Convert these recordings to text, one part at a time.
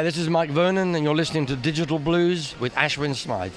Hi this is Mike Vernon, and you're listening to Digital Blues with Ashwin Smythe.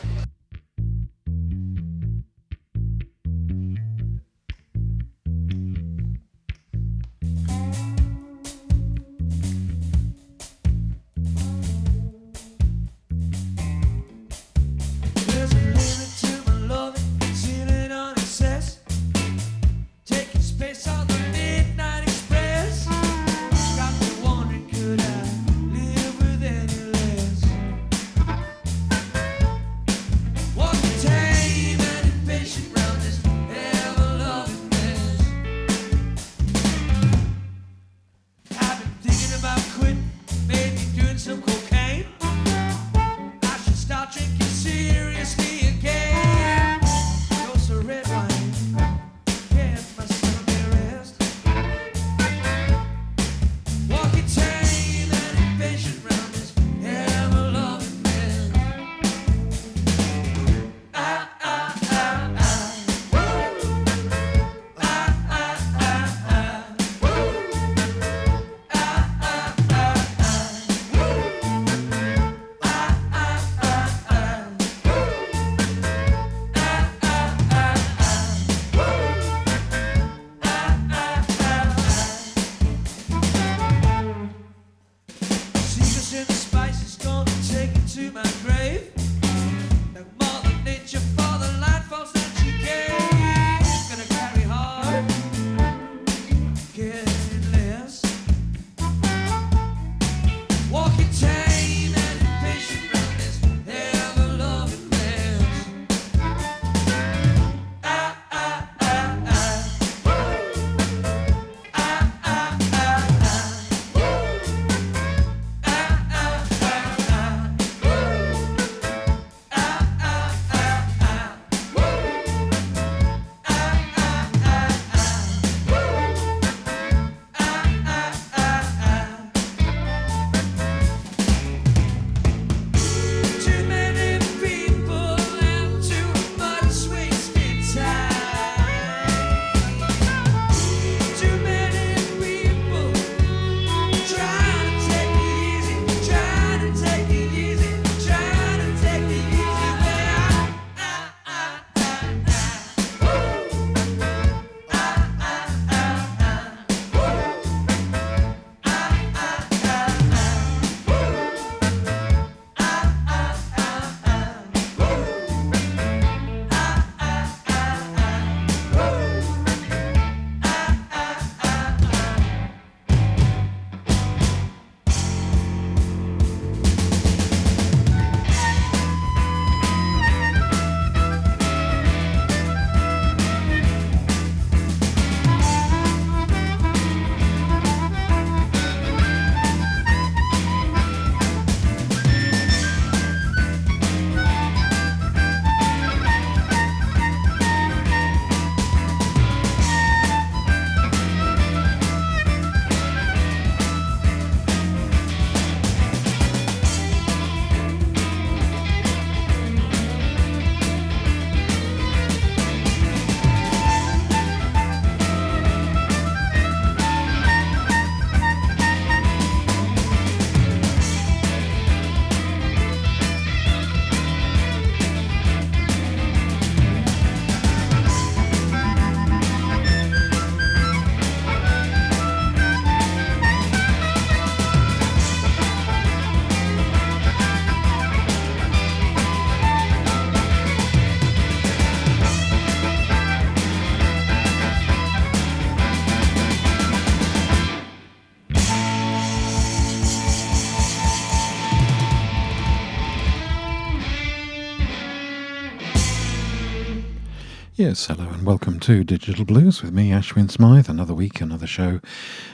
Hello and welcome to Digital Blues with me, Ashwin Smythe. Another week, another show.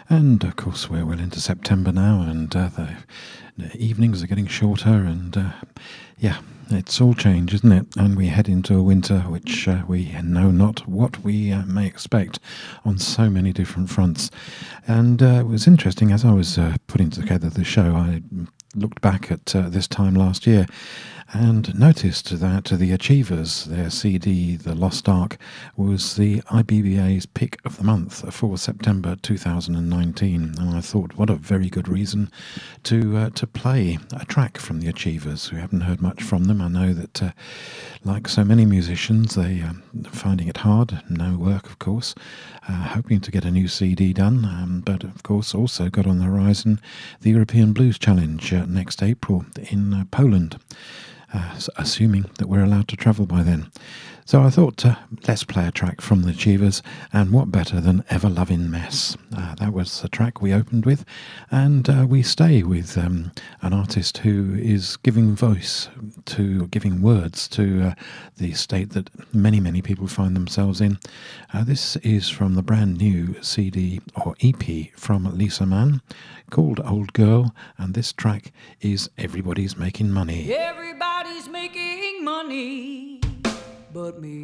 And of course, we're well into September now, and uh, the, the, evenings are getting shorter, and uh, yeah, it's all change, isn't it? And we head into a winter which uh, we know not what we uh, may expect on so many different fronts. And uh, it was interesting as I was uh, putting together the show, I looked back at this time last year and noticed that the Achievers, their CD, The Lost Arc, was the IBBA's pick of the month for September 2019. And I thought, what a very good reason to uh, to play a track from the Achievers. We haven't heard much from them. I know that, uh, like so many musicians, they are finding it hard. No work, of course. Uh, hoping to get a new CD done, um, but of course also got on the horizon the European Blues Challenge uh, next April in uh, Poland uh, assuming that we're allowed to travel by then. So I thought, uh, let's play a track from the Achievers, and what better than Ever Loving Mess? Uh, that was the track we opened with, and uh, we stay with um, an artist who is giving voice to, giving words to uh, the state that many, many people find themselves in. Uh, this is from the brand new CD or EP from Lisa Mann called Old Girl, and this track is Everybody's Making Money. Everybody's making money but me.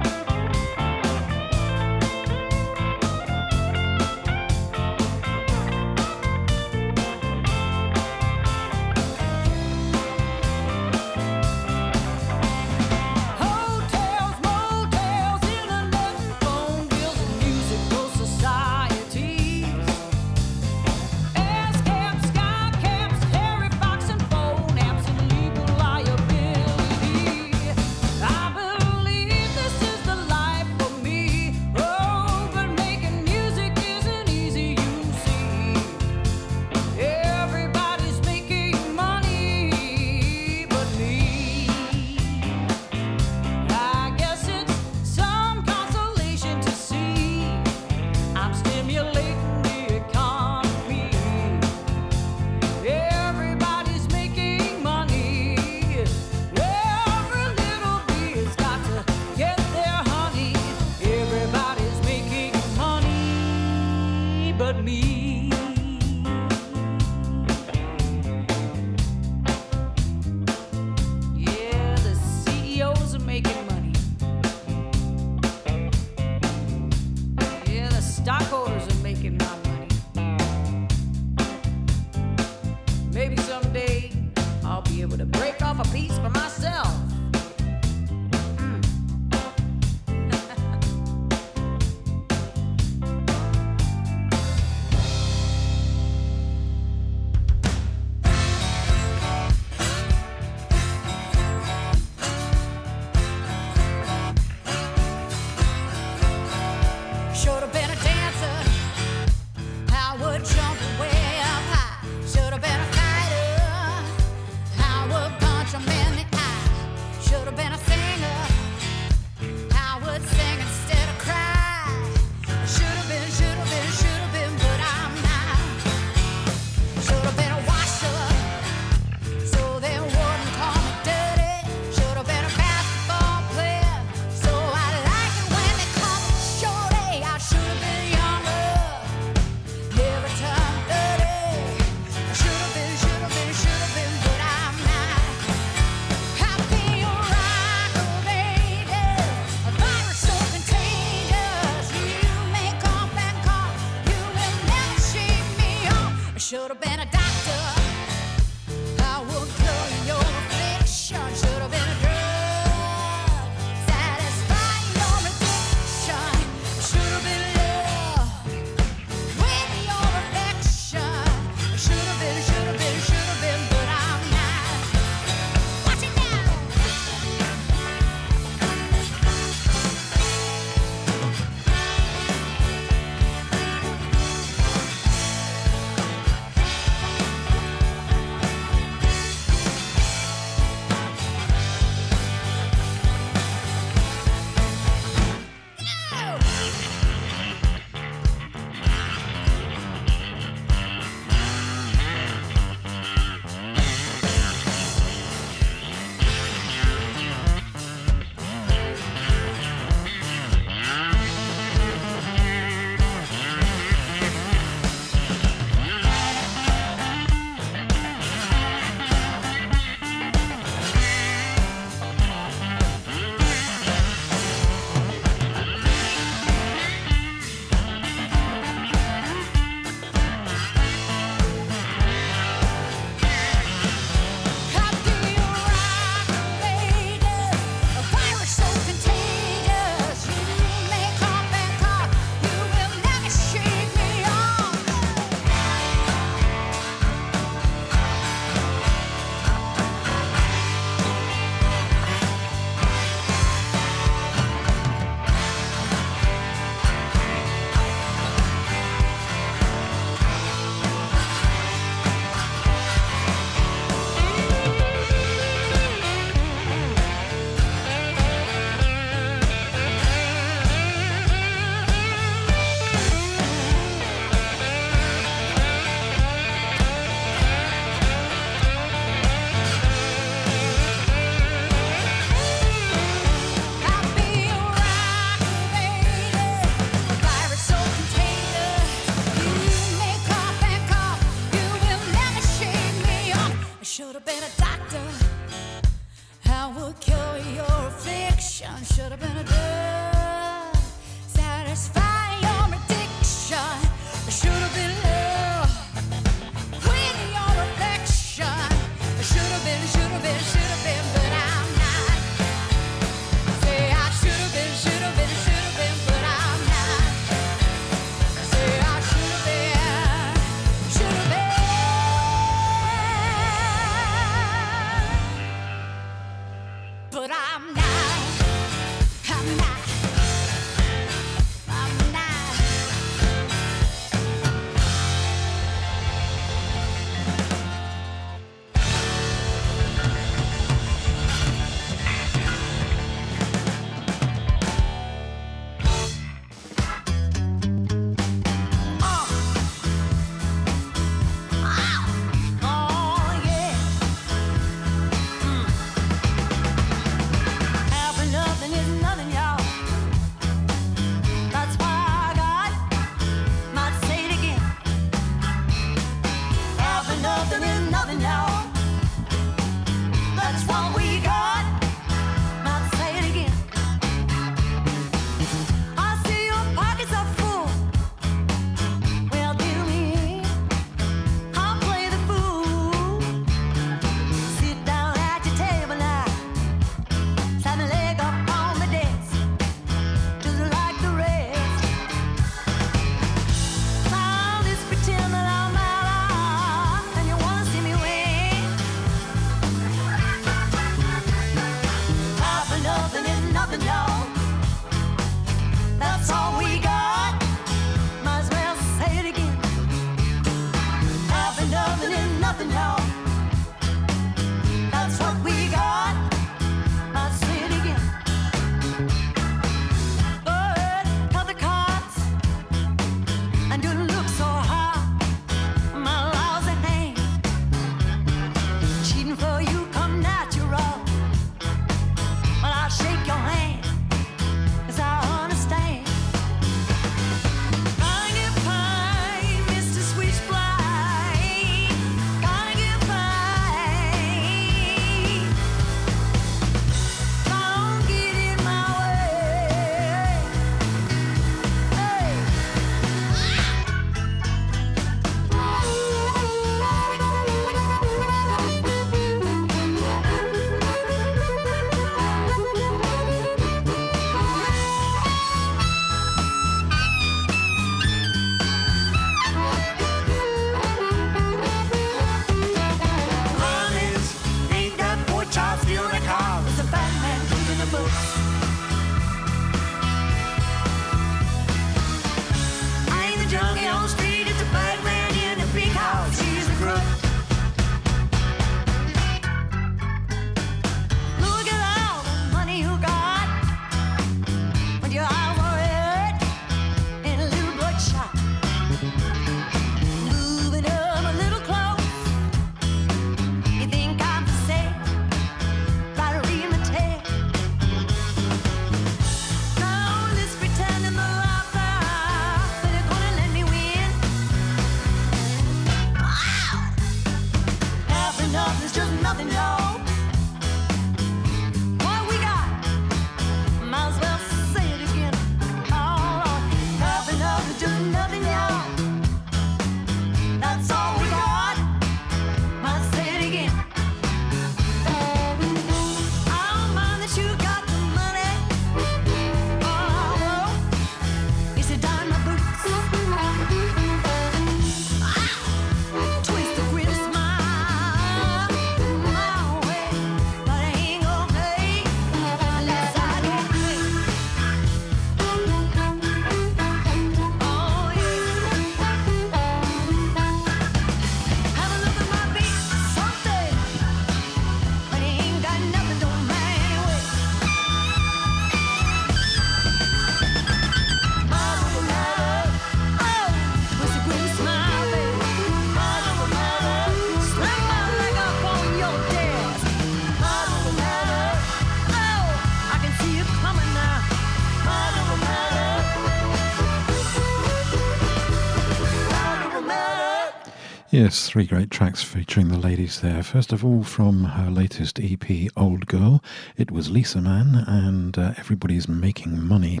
Yes, three great tracks featuring the ladies there. First of all, from her latest EP, Old Girl, it was Lisa Mann and uh, Everybody's Making Money.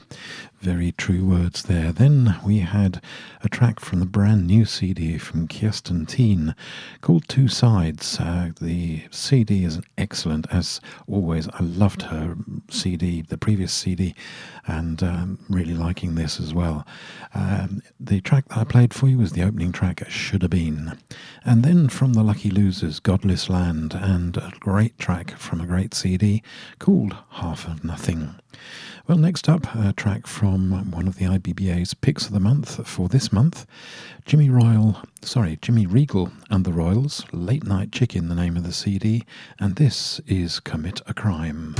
Very true words there. Then we had a track from the brand new CD from Kirsten Thien called Two Sides. Uh, the CD is excellent, as always. I loved her CD, the previous CD, and um, really liking this as well. Um, the track that I played for you was the opening track, Should Have Been. And then from the Lucky Losers, Godless Land, and a great track from a great CD called Half of Nothing. Well, next up, a track from one of the IBBA's picks of the month for this month, Jimmy Royal, sorry, Jimmy Regal and the Royals, Late Night Chicken, the name of the CD, and this is Commit a Crime.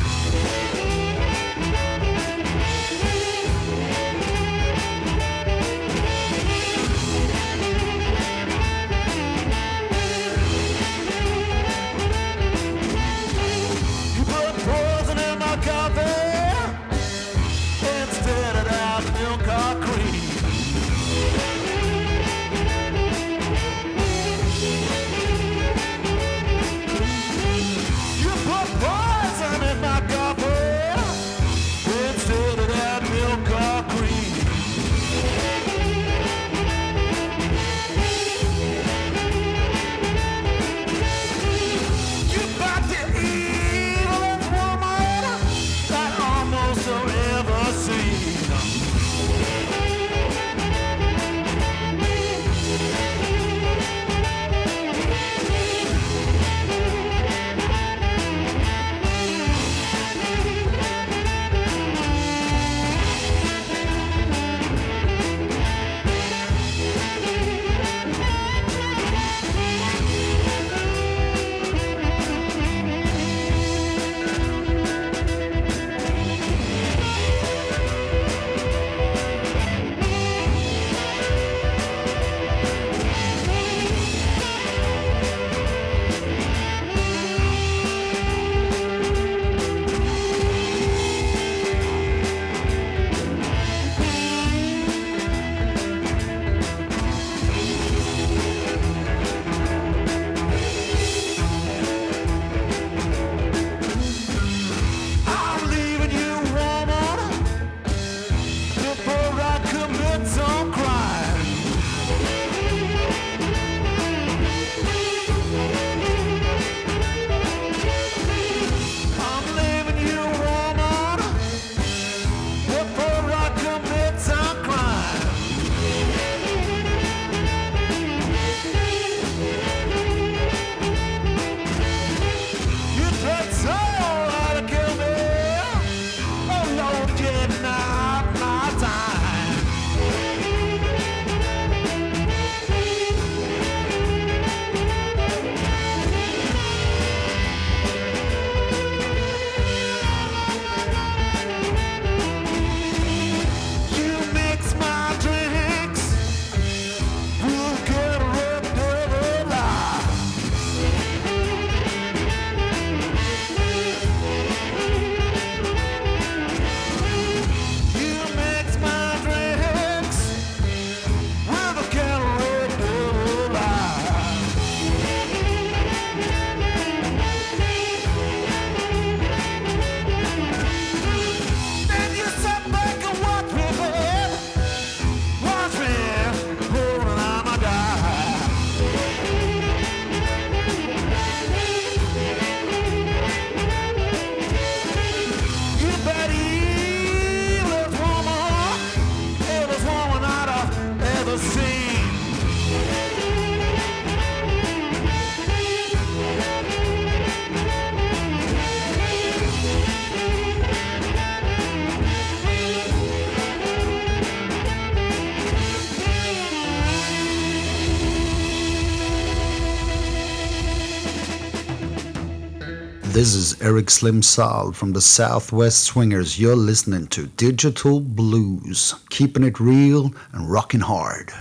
Eric Slim Sal from the Southwest Swingers. You're listening to Digital Blues, keeping it real and rocking hard.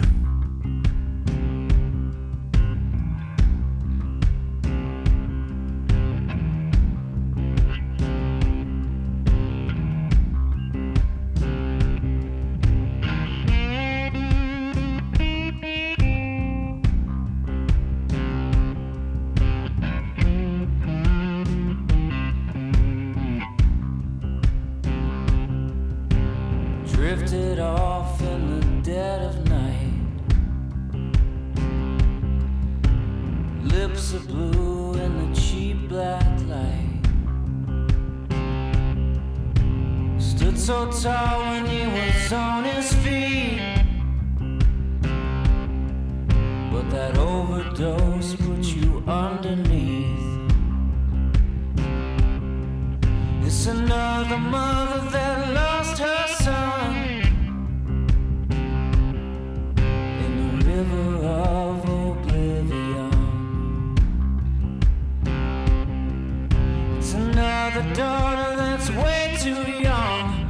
Another daughter that's way too young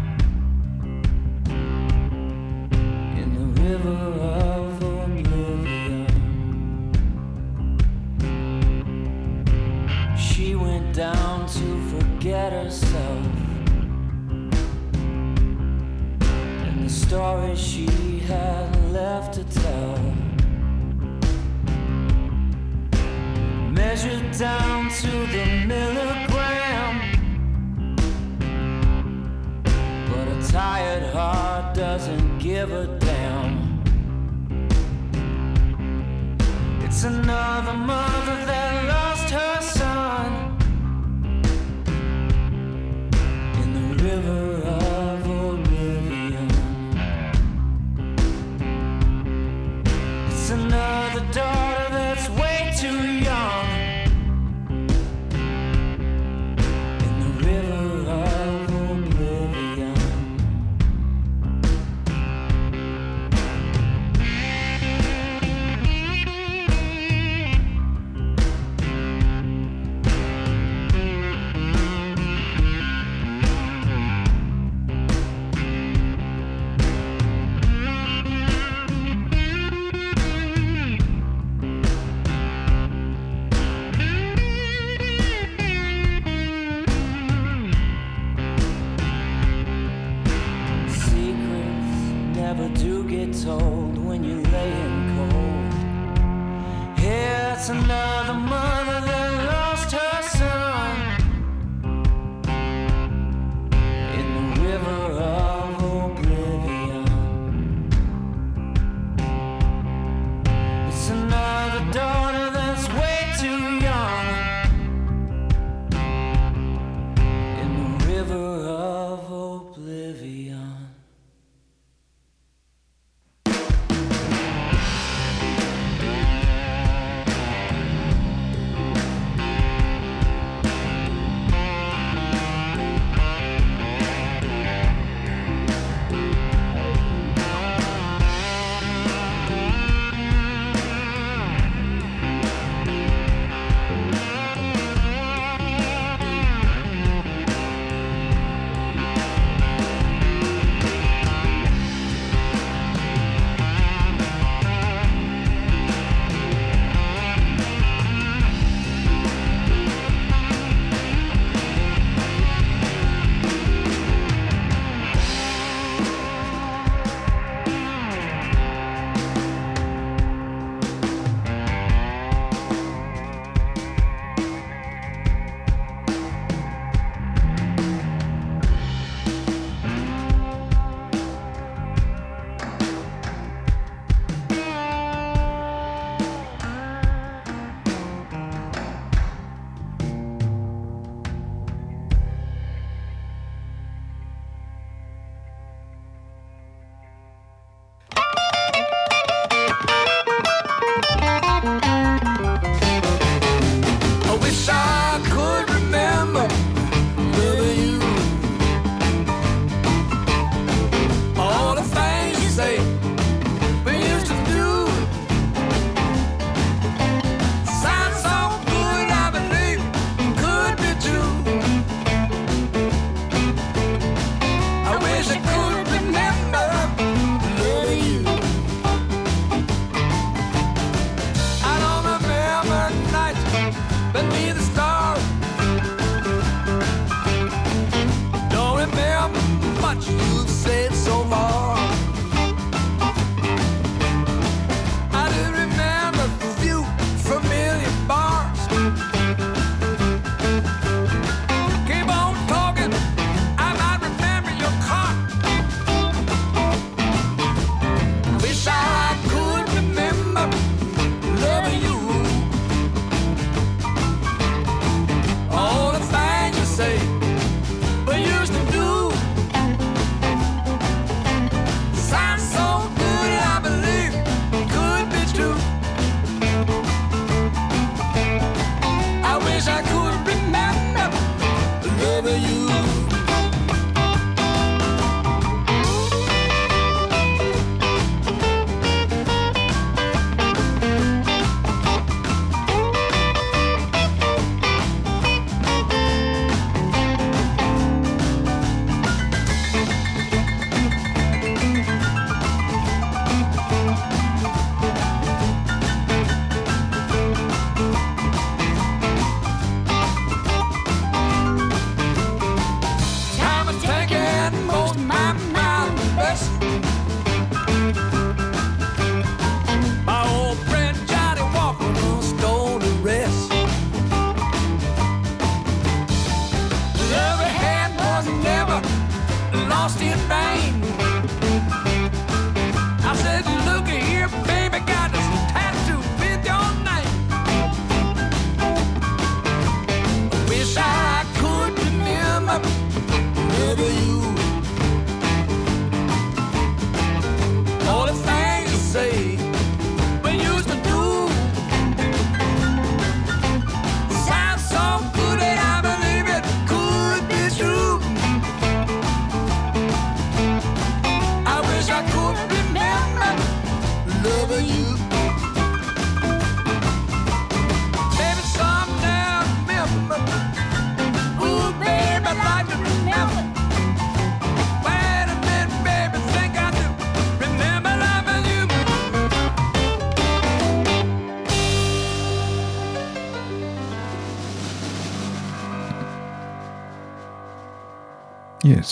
in the river of oblivion. She went down to forget herself. And the story she had left to tell. Measured down to the milligram. Tired heart doesn't give a damn. It's another mother that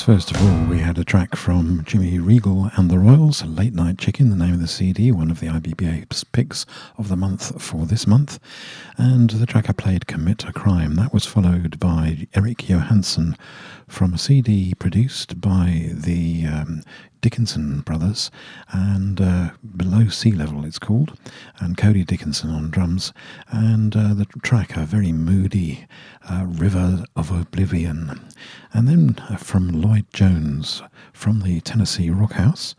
first of all, we had a track from Jimmy Regal and the Royals, Late Night Chicken, the name of the CD, one of the IBBA picks of the month for this month. And the track I played, Commit a Crime, that was followed by Eric Johanson from a CD produced by the um, Dickinson brothers and uh, Below Sea Level it's called, and Cody Dickinson on drums. And uh, the track, a very moody uh, River of Oblivion. And then uh, from Lloyd Jones from the Tennessee Rockhouse.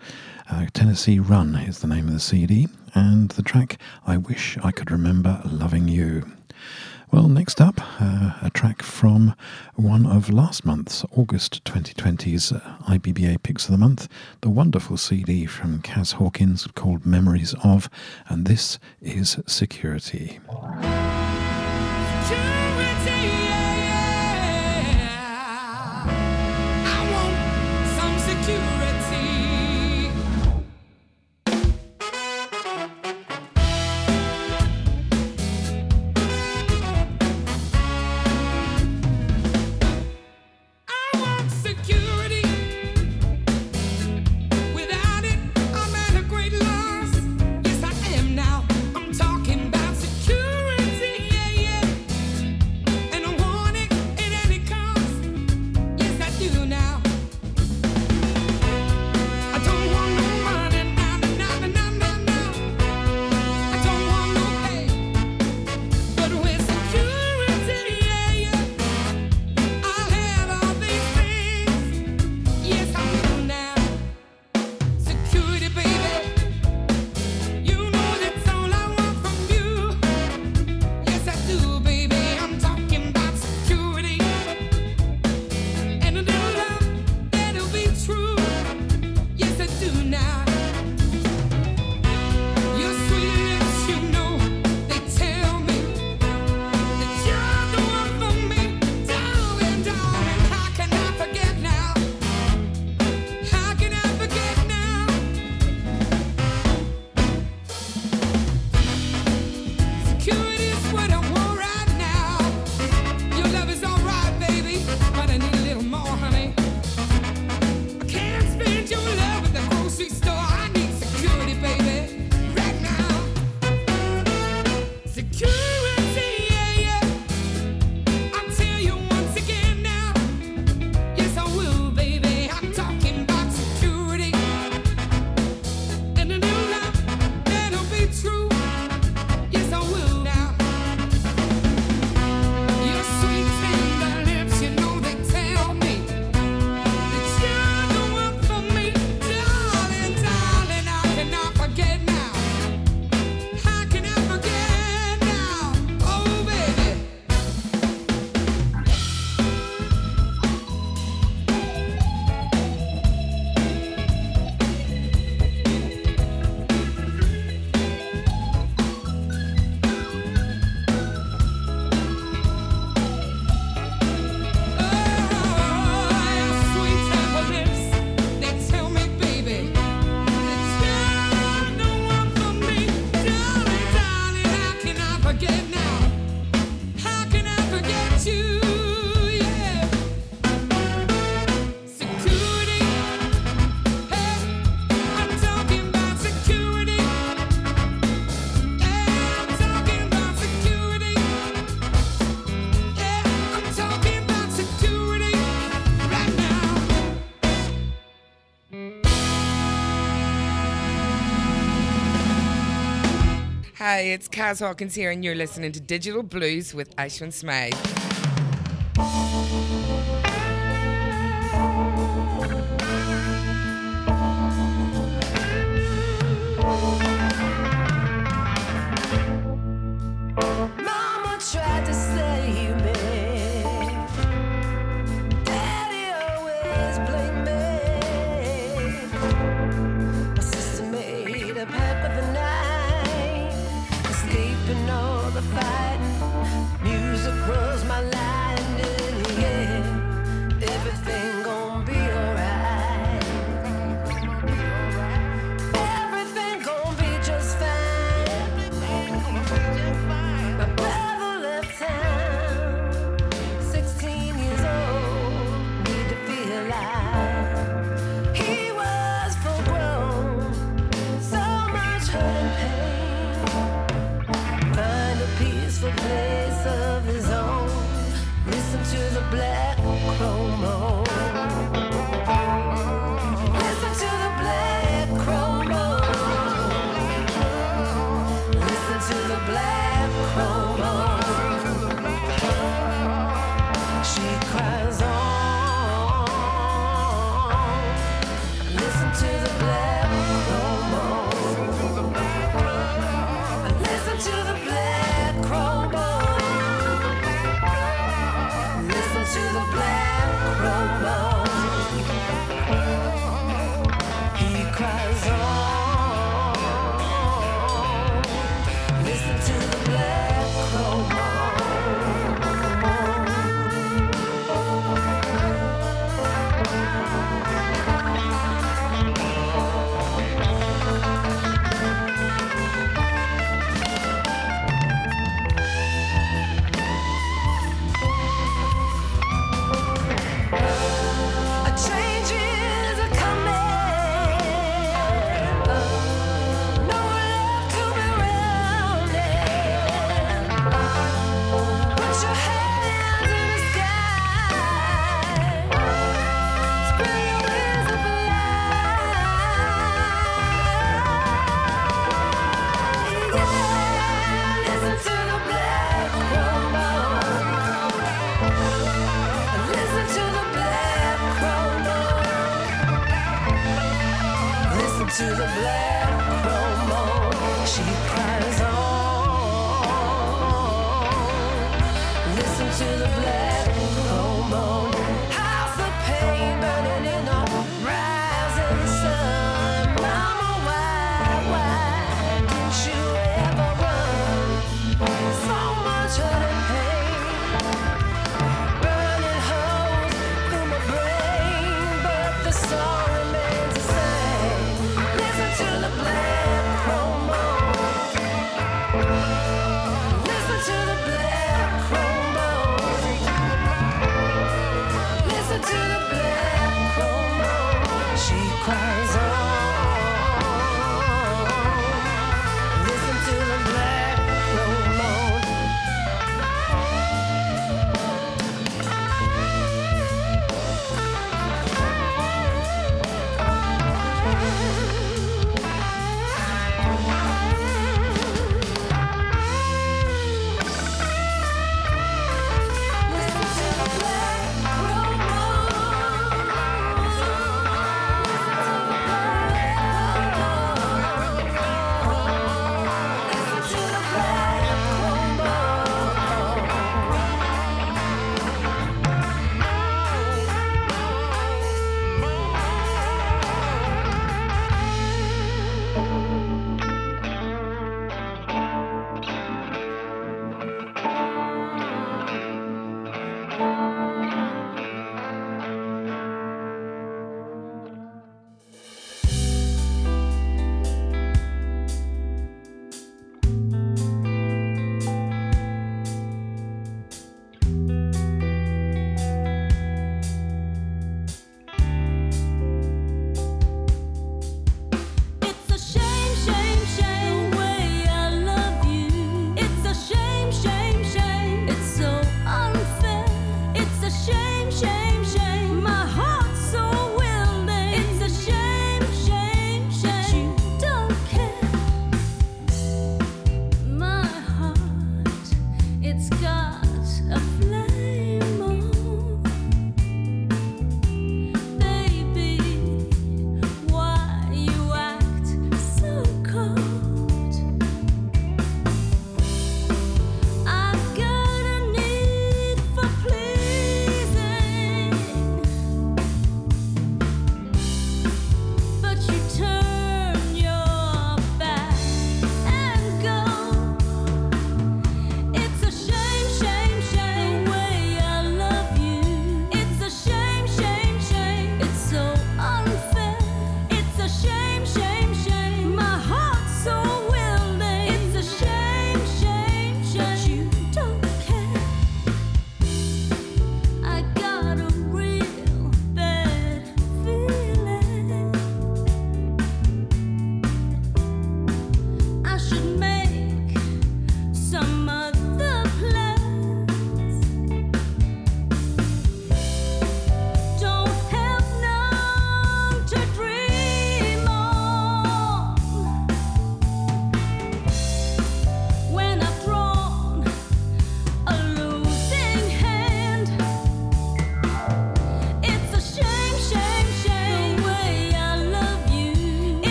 Uh, Tennessee Run is the name of the CD, and the track I Wish I Could Remember Loving You. Well, next up, uh, a track from one of last month's, August 2020's uh, IBBA Picks of the Month, the wonderful CD from Kaz Hawkins called Memories of, and this is Security. Without Hi, it's Kaz Hawkins here, and you're listening to Digital Blues with Ashwin Smythe.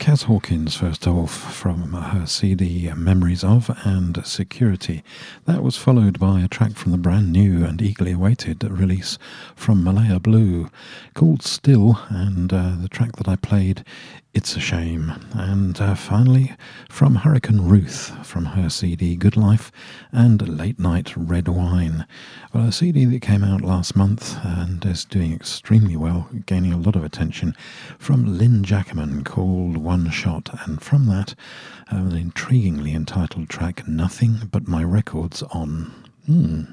Kaz Hawkins, first off, from her CD Memories of and Security. That was followed by a track from the brand new and eagerly awaited release from Malaya Blue called Still, and uh, the track that I played, It's a Shame. And uh, finally, from Hurricane Ruth, from her CD Good Life and Late Night Red Wine. Well, a CD that came out last month and is doing extremely well, gaining a lot of attention from Lynne Jackaman called One Shot, and from that, an intriguingly entitled track, Nothing But My Records On. Hmm.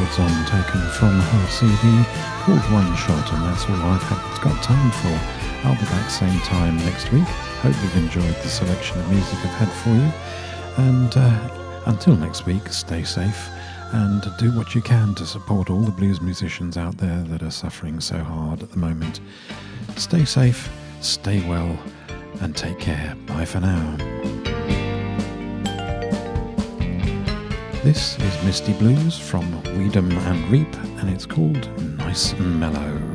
Records on taken from her CD called One Shot, and that's all I've got time for. I'll be back same time next week. Hope you've enjoyed the selection of music I've had for you. And uh, until next week, stay safe and do what you can to support all the blues musicians out there that are suffering so hard at the moment. Stay safe, stay well, and take care. Bye for now. This is Misty Blues from Weed 'Em and Reap, and it's called Nice and Mellow.